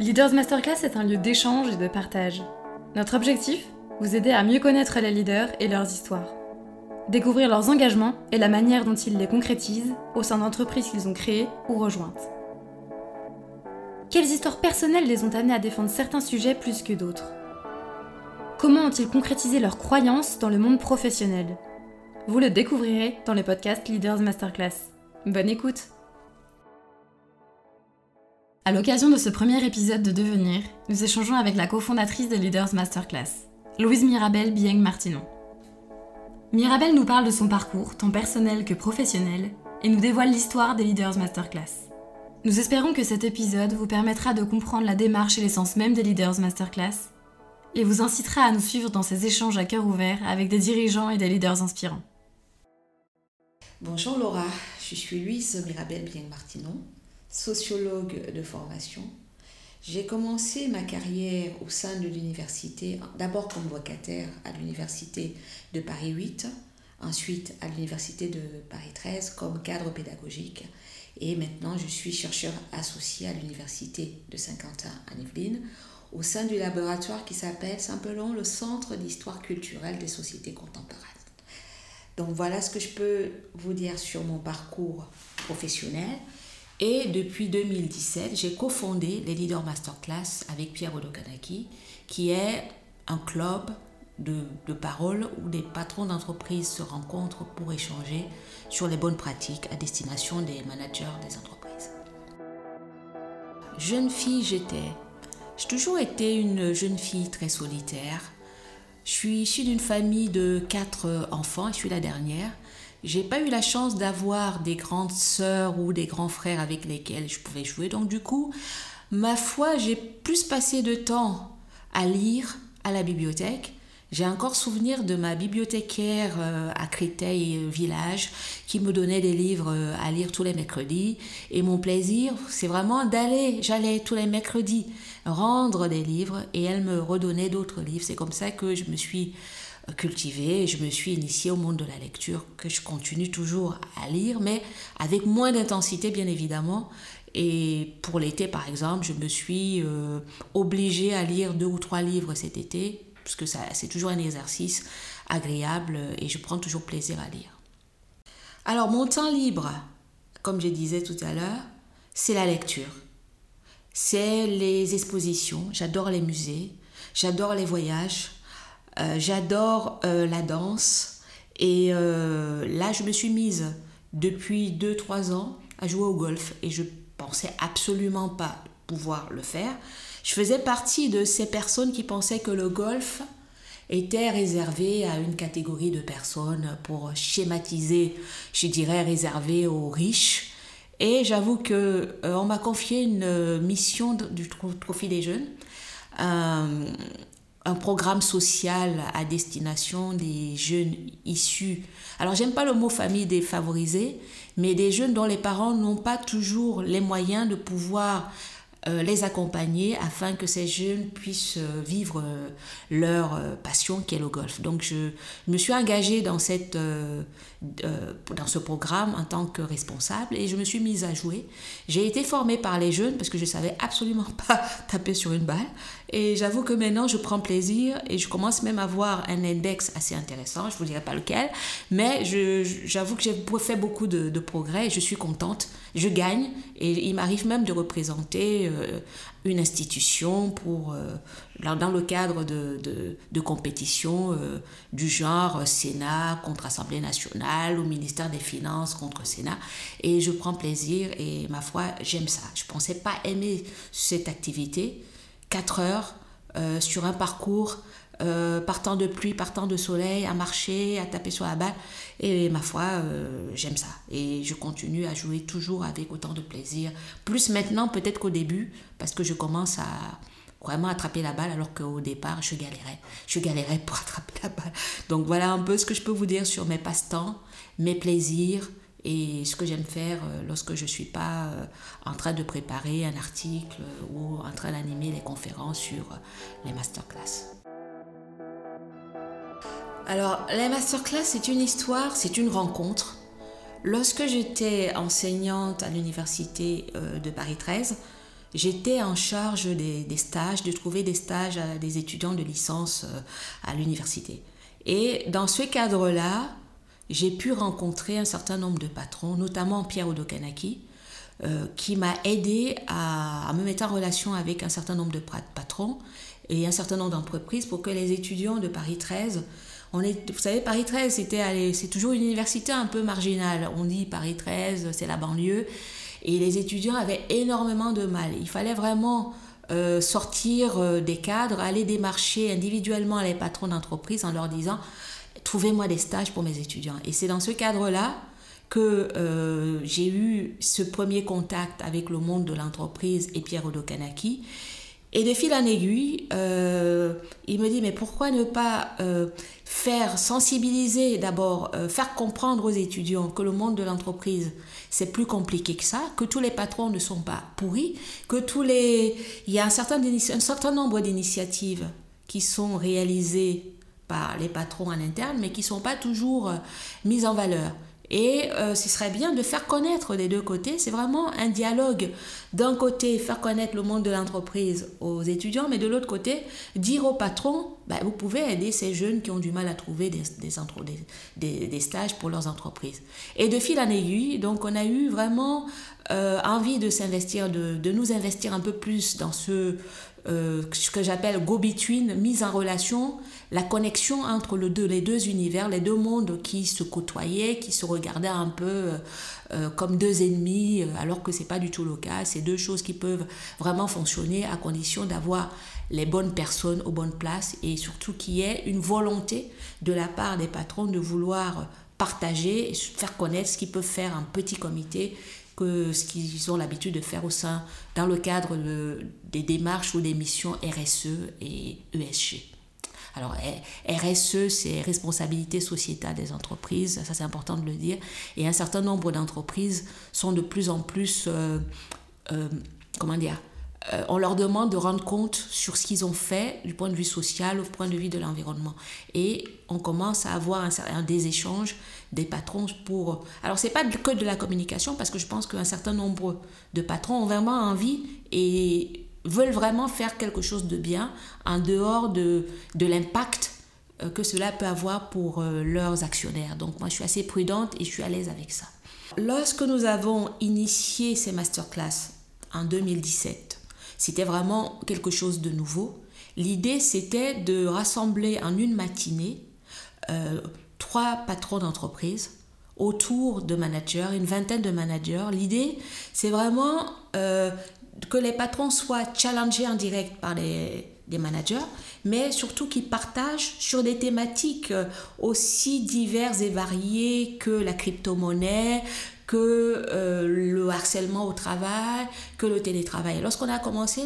Leaders Masterclass est un lieu d'échange et de partage. Notre objectif Vous aider à mieux connaître les leaders et leurs histoires. Découvrir leurs engagements et la manière dont ils les concrétisent au sein d'entreprises qu'ils ont créées ou rejointes. Quelles histoires personnelles les ont amenés à défendre certains sujets plus que d'autres? Comment ont-ils concrétisé leurs croyances dans le monde professionnel? Vous le découvrirez dans le podcast Leaders Masterclass. Bonne écoute à l'occasion de ce premier épisode de Devenir, nous échangeons avec la cofondatrice de Leaders Masterclass, Louise Mirabel Bieng Martinon. Mirabel nous parle de son parcours, tant personnel que professionnel, et nous dévoile l'histoire des Leaders Masterclass. Nous espérons que cet épisode vous permettra de comprendre la démarche et l'essence même des Leaders Masterclass, et vous incitera à nous suivre dans ces échanges à cœur ouvert avec des dirigeants et des leaders inspirants. Bonjour Laura, je suis Louise Mirabel Bieng Martinon sociologue de formation. J'ai commencé ma carrière au sein de l'université, d'abord comme locataire à l'université de Paris 8, ensuite à l'université de Paris 13 comme cadre pédagogique et maintenant je suis chercheur associé à l'université de Saint-Quentin à Yvelines au sein du laboratoire qui s'appelle simplement le Centre d'histoire culturelle des sociétés contemporaines. Donc voilà ce que je peux vous dire sur mon parcours professionnel. Et depuis 2017, j'ai cofondé les Leaders Masterclass avec Pierre Odokanaki, qui est un club de, parole où des patrons d'entreprise se rencontrent pour échanger sur les bonnes pratiques à destination des managers des entreprises. Jeune fille, j'étais. J'ai toujours été une jeune fille très solitaire. Je suis issue d'une famille de quatre enfants, je suis la dernière. J'ai pas eu la chance d'avoir des grandes sœurs ou des grands frères avec lesquels je pouvais jouer. Donc du coup, ma foi, j'ai plus passé de temps à lire à la bibliothèque. J'ai encore souvenir de ma bibliothécaire euh, à Créteil euh, village qui me donnait des livres euh, à lire tous les mercredis. Et mon plaisir, c'est vraiment d'aller, j'allais tous les mercredis rendre des livres et elle me redonnait d'autres livres. C'est comme ça que je me suis cultivée je me suis initiée au monde de la lecture que je continue toujours à lire, mais avec moins d'intensité bien évidemment. Et pour l'été par exemple, je me suis euh, obligée à lire deux ou trois livres cet été, puisque c'est toujours un exercice agréable et je prends toujours plaisir à lire. Alors mon temps libre, comme je disais tout à l'heure, c'est la lecture. C'est les expositions, j'adore les musées, j'adore les voyages, j'adore euh, la danse. Et euh, là, je me suis mise depuis 2-3 ans à jouer au golf. Et je pensais absolument pas pouvoir le faire. Je faisais partie de ces personnes qui pensaient que le golf était réservé à une catégorie de personnes pour schématiser, je dirais réservé aux riches. Et j'avoue que on m'a confié une mission du Trophée des jeunes un programme social à destination des jeunes issus. Alors j'aime pas le mot famille défavorisée, mais des jeunes dont les parents n'ont pas toujours les moyens de pouvoir euh, les accompagner afin que ces jeunes puissent euh, vivre euh, leur passion qui est le golf. Donc je me suis engagée dans, cette, dans ce programme en tant que responsable et je me suis mise à jouer. J'ai été formée par les jeunes parce que je savais absolument pas taper sur une balle et j'avoue que maintenant je prends plaisir et je commence même à avoir un index assez intéressant, je vous dirai pas lequel, mais j'avoue que j'ai fait beaucoup de, de progrès je suis contente je gagne et il m'arrive même de représenter une institution pour, euh, dans le cadre de, de, compétitions euh, du genre Sénat contre Assemblée nationale ou ministère des Finances contre Sénat. Et je prends plaisir et ma foi, j'aime ça. Je ne pensais pas aimer cette activité. Quatre heures sur un parcours euh, partant de pluie, partant de soleil, à marcher, à taper sur la balle. Et ma foi, euh, j'aime ça. Et je continue à jouer toujours avec autant de plaisir. Plus maintenant peut-être qu'au début, parce que je commence à vraiment attraper la balle alors qu'au départ, je galérais. Je galérais pour attraper la balle. Donc voilà un peu ce que je peux vous dire sur mes passe-temps, mes plaisirs et ce que j'aime faire euh, lorsque je ne suis pas en train de préparer un article ou en train d'animer les conférences sur les masterclass. Alors, la masterclass, c'est une histoire, c'est une rencontre. Lorsque j'étais enseignante à l'université euh, de Paris 13, j'étais en charge des, stages, de trouver des stages à des étudiants de licence euh, à l'université. Et dans ce cadre-là, j'ai pu rencontrer un certain nombre de patrons, notamment Pierre Odokanaki, euh, qui m'a aidé à, me mettre en relation avec un certain nombre de patrons et un certain nombre d'entreprises pour que les étudiants de Paris 13 vous savez, Paris 13, c'était, c'est toujours une université un peu marginale. On dit Paris 13, c'est la banlieue. Et les étudiants avaient énormément de mal. Il fallait vraiment euh, sortir euh, des cadres, aller démarcher individuellement les patrons d'entreprise en leur disant trouvez-moi des stages pour mes étudiants. Et c'est dans ce cadre-là que euh, j'ai eu ce premier contact avec le monde de l'entreprise et Pierre Odokanaki. Et de fil en aiguille, il me dit, mais pourquoi ne pas faire sensibiliser d'abord, faire comprendre aux étudiants que le monde de l'entreprise, c'est plus compliqué que ça, que tous les patrons ne sont pas pourris, que tous les... Il y a un certain, un certain nombre d'initiatives qui sont réalisées par les patrons en interne, mais qui ne sont pas toujours euh, mises en valeur. Et euh, ce serait bien de faire connaître des deux côtés. C'est vraiment un dialogue. D'un côté, faire connaître le monde de l'entreprise aux étudiants, mais de l'autre côté, dire aux patrons, bah, vous pouvez aider ces jeunes qui ont du mal à trouver des, des, des, stages pour leurs entreprises. Et de fil en aiguille, donc on a eu vraiment euh, envie de s'investir, de, de, nous investir un peu plus dans ce, euh, ce que j'appelle go-between, mise en relation, la connexion entre les deux univers, les deux mondes qui se côtoyaient, qui se regardaient un peu euh, euh, comme deux ennemis, alors que ce n'est pas du tout le cas. C'est deux choses qui peuvent vraiment fonctionner à condition d'avoir les bonnes personnes aux bonnes places et surtout qu'il y ait une volonté de la part des patrons de vouloir partager et faire connaître ce qu'ils peuvent faire un petit comité ce qu'ils ont l'habitude de faire au sein, dans le cadre des démarches ou des missions RSE et ESG. Alors, RSE, c'est responsabilité sociétale des entreprises, ça c'est important de le dire. Et un certain nombre d'entreprises sont de plus en plus, euh, euh, comment dire, euh, on leur demande de rendre compte sur ce qu'ils ont fait du point de vue social, du point de vue de l'environnement. Et on commence à avoir un, des échanges des patrons pour... Alors, ce n'est pas que de la communication, parce que je pense qu'un certain nombre de patrons ont vraiment envie et veulent vraiment faire quelque chose de bien en dehors de, de l'impact euh, que cela peut avoir pour euh, leurs actionnaires. Donc moi, je suis assez prudente et je suis à l'aise avec ça. Lorsque nous avons initié ces masterclass en 2017, c'était vraiment quelque chose de nouveau. L'idée, c'était de rassembler en une matinée euh, trois patrons d'entreprise autour de managers, une vingtaine de managers. L'idée, c'est vraiment euh, que les patrons soient challengés en direct par les, des managers, mais surtout qu'ils partagent sur des thématiques euh, aussi diverses et variées que la crypto-monnaie, que euh, le harcèlement au travail, que le télétravail. Lorsqu'on a commencé,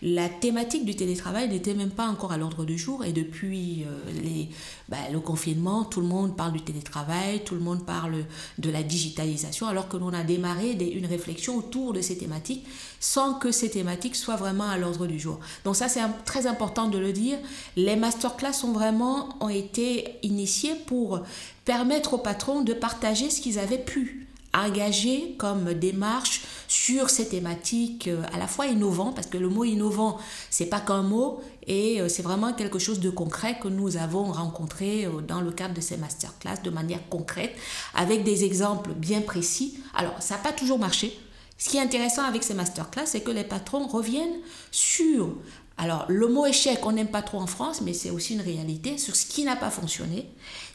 la thématique du télétravail n'était même pas encore à l'ordre du jour et depuis euh, bah, le confinement, tout le monde parle du télétravail, tout le monde parle de la digitalisation, alors que l'on a démarré une réflexion autour de ces thématiques sans que ces thématiques soient vraiment à l'ordre du jour. Donc ça, c'est très important de le dire. Les masterclass ont vraiment ont été initiés pour permettre aux patrons de partager ce qu'ils avaient pu engagé comme démarche sur ces thématiques euh, à la fois innovant parce que le mot innovant c'est pas qu'un mot et euh, c'est vraiment quelque chose de concret que nous avons rencontré euh, dans le cadre de ces masterclass de manière concrète avec des exemples bien précis. Alors ça n'a pas toujours marché. Ce qui est intéressant avec ces masterclass c'est que les patrons reviennent sur alors, le mot échec, on n'aime pas trop en France, mais c'est aussi une réalité sur ce qui n'a pas fonctionné,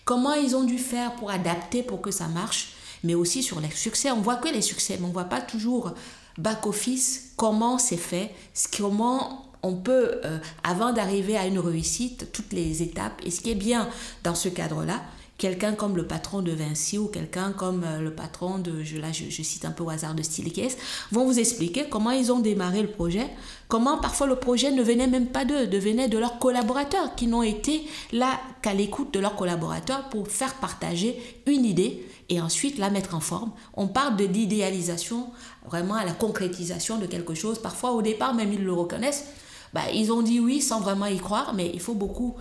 comment ils ont dû faire pour adapter pour que ça marche, mais aussi sur les succès. On voit que les succès, mais on ne voit pas toujours back-office, comment c'est fait, comment on peut, euh, avant d'arriver à une réussite, toutes les étapes. Et ce qui est bien dans ce cadre-là, quelqu'un comme le patron de Vinci ou quelqu'un comme euh, le patron de, je, là je, cite un peu au hasard de Steelcase, vont vous expliquer comment ils ont démarré le projet, comment parfois le projet ne venait même pas d'eux, devenait de leurs collaborateurs qui n'ont été là qu'à l'écoute de leurs collaborateurs pour faire partager une idée et ensuite la mettre en forme. On parle de l'idéalisation, vraiment à la concrétisation de quelque chose. Parfois, au départ, même ils le reconnaissent. Bah, ils ont dit oui sans vraiment y croire, mais il faut beaucoup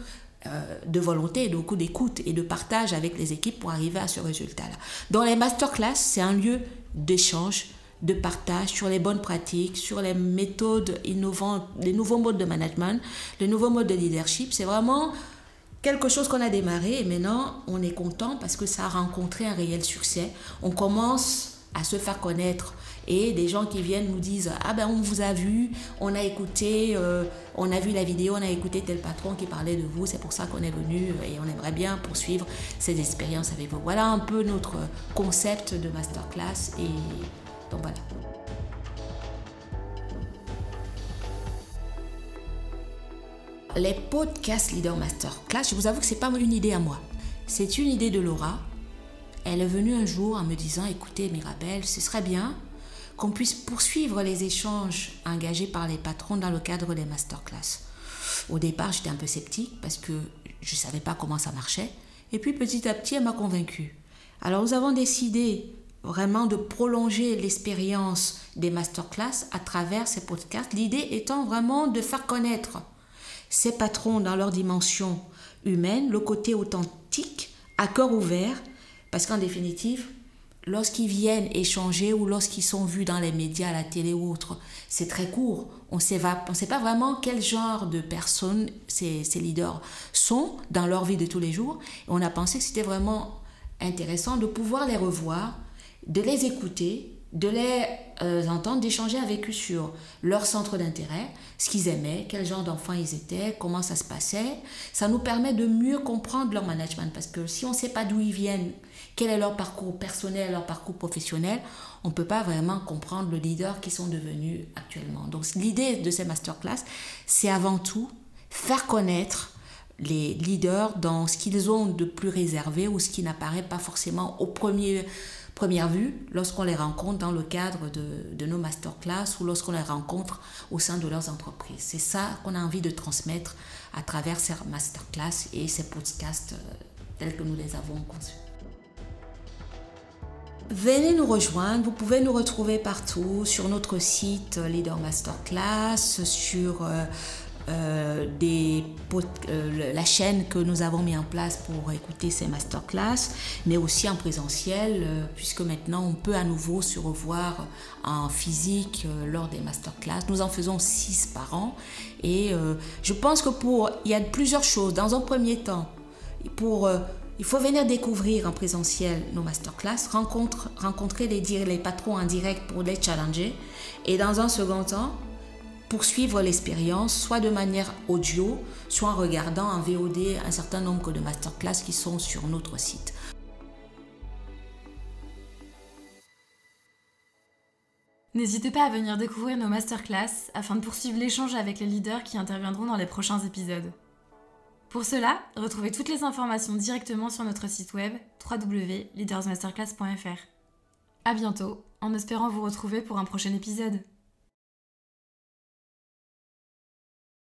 de volonté, beaucoup d'écoute et de partage avec les équipes pour arriver à ce résultat-là. Dans les masterclass, c'est un lieu d'échange, de partage sur les bonnes pratiques, sur les méthodes innovantes, les nouveaux modes de management, les nouveaux modes de leadership. C'est vraiment quelque chose qu'on a démarré et maintenant on est content parce que ça a rencontré un réel succès. On commence à se faire connaître et des gens qui viennent nous disent ah ben on vous a vu, on a écouté, euh, on a vu la vidéo, on a écouté tel patron qui parlait de vous, c'est pour ça qu'on est venu et on aimerait bien poursuivre ces expériences avec vous. Voilà un peu notre concept de masterclass et donc voilà. Les podcasts Leader Masterclass, je vous avoue que ce n'est pas une idée à moi. C'est une idée de Laura. Elle est venue un jour en me disant Écoutez, Mirabelle, ce serait bien qu'on puisse poursuivre les échanges engagés par les patrons dans le cadre des masterclass. Au départ, j'étais un peu sceptique parce que je ne savais pas comment ça marchait. Et puis petit à petit, elle m'a convaincue. Alors nous avons décidé vraiment de prolonger l'expérience des masterclass à travers ces podcasts. L'idée étant vraiment de faire connaître ces patrons dans leur dimension humaine, le côté authentique, à cœur ouvert, parce qu'en définitive, lorsqu'ils viennent échanger ou lorsqu'ils sont vus dans les médias, à la télé ou autre, c'est très court. On ne sait pas vraiment quel genre de personnes ces, ces, leaders sont dans leur vie de tous les jours. Et on a pensé que c'était vraiment intéressant de pouvoir les revoir, de les écouter, de les euh, entendre, d'échanger avec eux sur leur centre d'intérêt, ce qu'ils aimaient, quel genre d'enfants ils étaient, comment ça se passait. Ça nous permet de mieux comprendre leur management parce que si on ne sait pas d'où ils viennent, quel est leur parcours personnel, leur parcours professionnel, on ne peut pas vraiment comprendre le leader qu'ils sont devenus actuellement. Donc l'idée de ces masterclass, c'est avant tout faire connaître les leaders dans ce qu'ils ont de plus réservé ou ce qui n'apparaît pas forcément au premier première vue lorsqu'on les rencontre dans le cadre de, de nos masterclass ou lorsqu'on les rencontre au sein de leurs entreprises. C'est ça qu'on a envie de transmettre à travers ces masterclass et ces podcasts euh, tels que nous les avons conçus. Venez nous rejoindre, vous pouvez nous retrouver partout sur notre site Leader Masterclass, sur euh, euh, la chaîne que nous avons mis en place pour écouter ces masterclass, mais aussi en présentiel, euh, puisque maintenant on peut à nouveau se revoir en physique lors des masterclass. Nous en faisons six par an et je pense que pour il y a plusieurs choses. Dans un premier temps, pour il faut venir découvrir en présentiel nos masterclass, rencontre, rencontrer les, les patrons en direct pour les challenger. Et dans un second temps, poursuivre l'expérience, soit de manière audio, soit en regardant en VOD un certain nombre de masterclass qui sont sur notre site. N'hésitez pas à venir découvrir nos masterclass afin de poursuivre l'échange avec les leaders qui interviendront dans les prochains épisodes. Pour cela, retrouvez toutes les informations directement sur notre site web www.leadersmasterclass.fr. A bientôt, en espérant vous retrouver pour un prochain épisode.